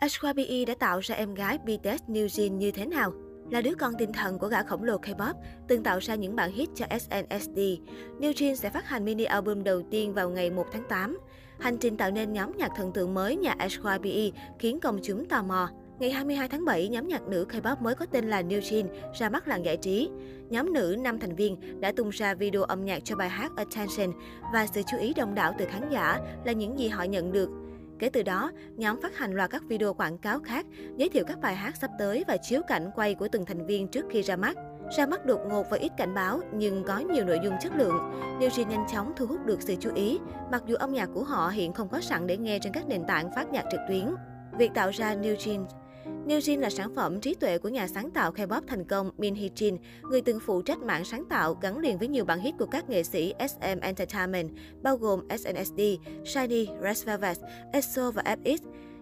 HYBE đã tạo ra em gái BTS New Jean như thế nào? Là đứa con tinh thần của gã khổng lồ K-pop, từng tạo ra những bản hit cho SNSD. New Jean sẽ phát hành mini album đầu tiên vào ngày 1 tháng 8. Hành trình tạo nên nhóm nhạc thần tượng mới nhà HYBE khiến công chúng tò mò. Ngày 22 tháng 7, nhóm nhạc nữ K-pop mới có tên là New Jean ra mắt làng giải trí. Nhóm nữ 5 thành viên đã tung ra video âm nhạc cho bài hát Attention và sự chú ý đông đảo từ khán giả là những gì họ nhận được. Kể từ đó, nhóm phát hành loạt các video quảng cáo khác, giới thiệu các bài hát sắp tới và chiếu cảnh quay của từng thành viên trước khi ra mắt. Ra mắt đột ngột và ít cảnh báo nhưng có nhiều nội dung chất lượng. New Jeans nhanh chóng thu hút được sự chú ý, mặc dù âm nhạc của họ hiện không có sẵn để nghe trên các nền tảng phát nhạc trực tuyến. Việc tạo ra New Jeans Newjin là sản phẩm trí tuệ của nhà sáng tạo K-pop thành công Min Hee Jin, người từng phụ trách mạng sáng tạo gắn liền với nhiều bản hit của các nghệ sĩ SM Entertainment, bao gồm SNSD, Shiny, Red Velvet, EXO và FX.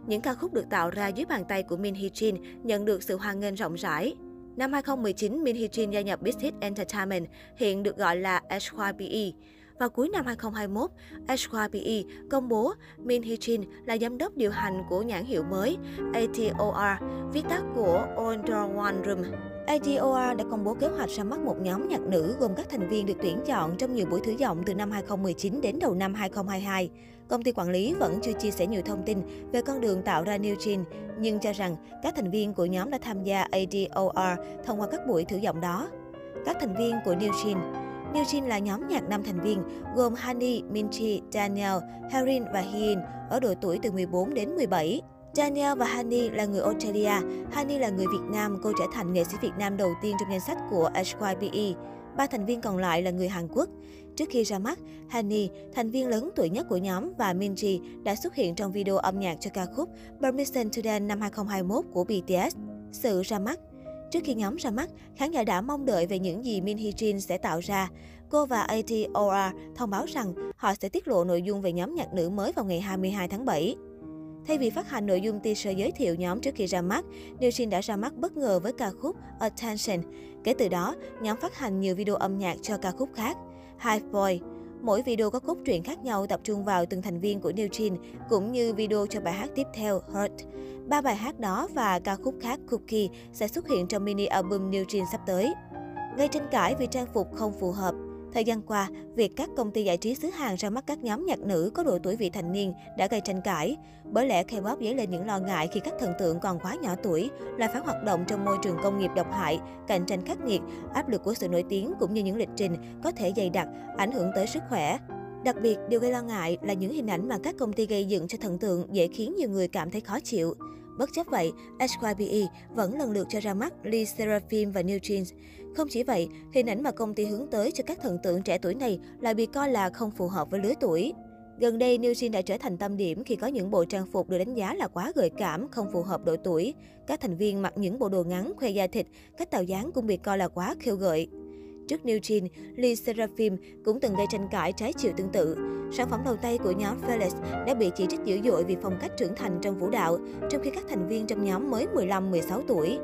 Những ca khúc được tạo ra dưới bàn tay của Min Hee Jin nhận được sự hoan nghênh rộng rãi. Năm 2019, Min Hee Jin gia nhập Big Hit Entertainment, hiện được gọi là HYBE. Vào cuối năm 2021, HYBE công bố Min Hee Jin là giám đốc điều hành của nhãn hiệu mới ATOR, viết tắt của Older One Room. ATOR đã công bố kế hoạch ra mắt một nhóm nhạc nữ gồm các thành viên được tuyển chọn trong nhiều buổi thử giọng từ năm 2019 đến đầu năm 2022. Công ty quản lý vẫn chưa chia sẻ nhiều thông tin về con đường tạo ra New Jean, nhưng cho rằng các thành viên của nhóm đã tham gia ADOR thông qua các buổi thử giọng đó. Các thành viên của New Jean New Jeans là nhóm nhạc 5 thành viên gồm Honey, Minchi, Daniel, Harin và Hyun, ở độ tuổi từ 14 đến 17. Daniel và Honey là người Australia, Honey là người Việt Nam, cô trở thành nghệ sĩ Việt Nam đầu tiên trong danh sách của HYBE. Ba thành viên còn lại là người Hàn Quốc. Trước khi ra mắt, Honey, thành viên lớn tuổi nhất của nhóm và Minji đã xuất hiện trong video âm nhạc cho ca khúc Permission to Dance năm 2021 của BTS. Sự ra mắt Trước khi nhóm ra mắt, khán giả đã mong đợi về những gì Min Hee Jin sẽ tạo ra. Cô và ATOR thông báo rằng họ sẽ tiết lộ nội dung về nhóm nhạc nữ mới vào ngày 22 tháng 7. Thay vì phát hành nội dung teaser giới thiệu nhóm trước khi ra mắt, New Jin đã ra mắt bất ngờ với ca khúc Attention. Kể từ đó, nhóm phát hành nhiều video âm nhạc cho ca khúc khác. Hive Boy, Mỗi video có cốt truyện khác nhau tập trung vào từng thành viên của New cũng như video cho bài hát tiếp theo Hurt. Ba bài hát đó và ca khúc khác Cookie sẽ xuất hiện trong mini album New sắp tới. Gây tranh cãi vì trang phục không phù hợp, Thời gian qua, việc các công ty giải trí xứ Hàn ra mắt các nhóm nhạc nữ có độ tuổi vị thành niên đã gây tranh cãi. Bởi lẽ K-pop dấy lên những lo ngại khi các thần tượng còn quá nhỏ tuổi, là phải hoạt động trong môi trường công nghiệp độc hại, cạnh tranh khắc nghiệt, áp lực của sự nổi tiếng cũng như những lịch trình có thể dày đặc, ảnh hưởng tới sức khỏe. Đặc biệt, điều gây lo ngại là những hình ảnh mà các công ty gây dựng cho thần tượng dễ khiến nhiều người cảm thấy khó chịu. Bất chấp vậy, HYBE vẫn lần lượt cho ra mắt Lee Seraphim và New Jeans. Không chỉ vậy, hình ảnh mà công ty hướng tới cho các thần tượng trẻ tuổi này lại bị coi là không phù hợp với lứa tuổi. Gần đây, New Jeans đã trở thành tâm điểm khi có những bộ trang phục được đánh giá là quá gợi cảm, không phù hợp độ tuổi. Các thành viên mặc những bộ đồ ngắn, khoe da thịt, cách tạo dáng cũng bị coi là quá khiêu gợi. Trước New Jean, Lee Seraphim cũng từng gây tranh cãi trái chiều tương tự. Sản phẩm đầu tay của nhóm Felix đã bị chỉ trích dữ dội vì phong cách trưởng thành trong vũ đạo, trong khi các thành viên trong nhóm mới 15-16 tuổi.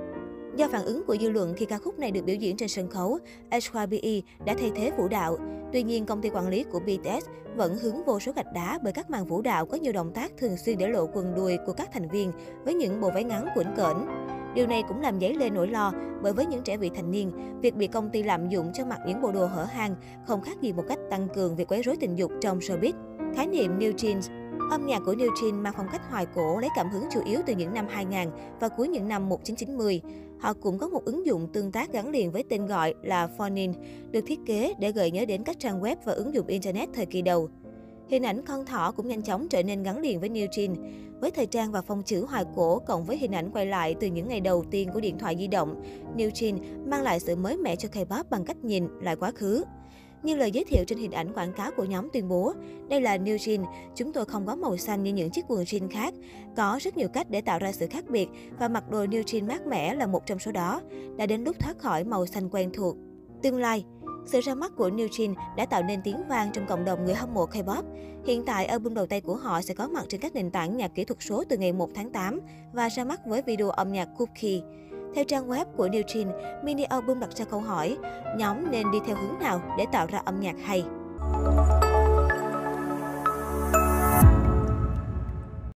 Do phản ứng của dư luận khi ca khúc này được biểu diễn trên sân khấu, HYBE đã thay thế vũ đạo. Tuy nhiên, công ty quản lý của BTS vẫn hướng vô số gạch đá bởi các màn vũ đạo có nhiều động tác thường xuyên để lộ quần đùi của các thành viên với những bộ váy ngắn cuộn cỡn. Điều này cũng làm dấy lên nỗi lo bởi với những trẻ vị thành niên, việc bị công ty lạm dụng cho mặc những bộ đồ hở hang không khác gì một cách tăng cường việc quấy rối tình dục trong showbiz. Khái niệm New Jeans Âm nhạc của New Jeans mang phong cách hoài cổ lấy cảm hứng chủ yếu từ những năm 2000 và cuối những năm 1990. Họ cũng có một ứng dụng tương tác gắn liền với tên gọi là Phonin, được thiết kế để gợi nhớ đến các trang web và ứng dụng Internet thời kỳ đầu. Hình ảnh con thỏ cũng nhanh chóng trở nên gắn liền với New Jean. Với thời trang và phong chữ hoài cổ cộng với hình ảnh quay lại từ những ngày đầu tiên của điện thoại di động, New Jean mang lại sự mới mẻ cho K-pop bằng cách nhìn lại quá khứ. Như lời giới thiệu trên hình ảnh quảng cáo của nhóm tuyên bố, đây là New Jean, chúng tôi không có màu xanh như những chiếc quần jean khác. Có rất nhiều cách để tạo ra sự khác biệt và mặc đồ New Jean mát mẻ là một trong số đó. Đã đến lúc thoát khỏi màu xanh quen thuộc. Tương lai sự ra mắt của New đã tạo nên tiếng vang trong cộng đồng người hâm mộ K-pop. Hiện tại, album đầu tay của họ sẽ có mặt trên các nền tảng nhạc kỹ thuật số từ ngày 1 tháng 8 và ra mắt với video âm nhạc Cookie. Theo trang web của New Jeans, mini album đặt ra câu hỏi, nhóm nên đi theo hướng nào để tạo ra âm nhạc hay?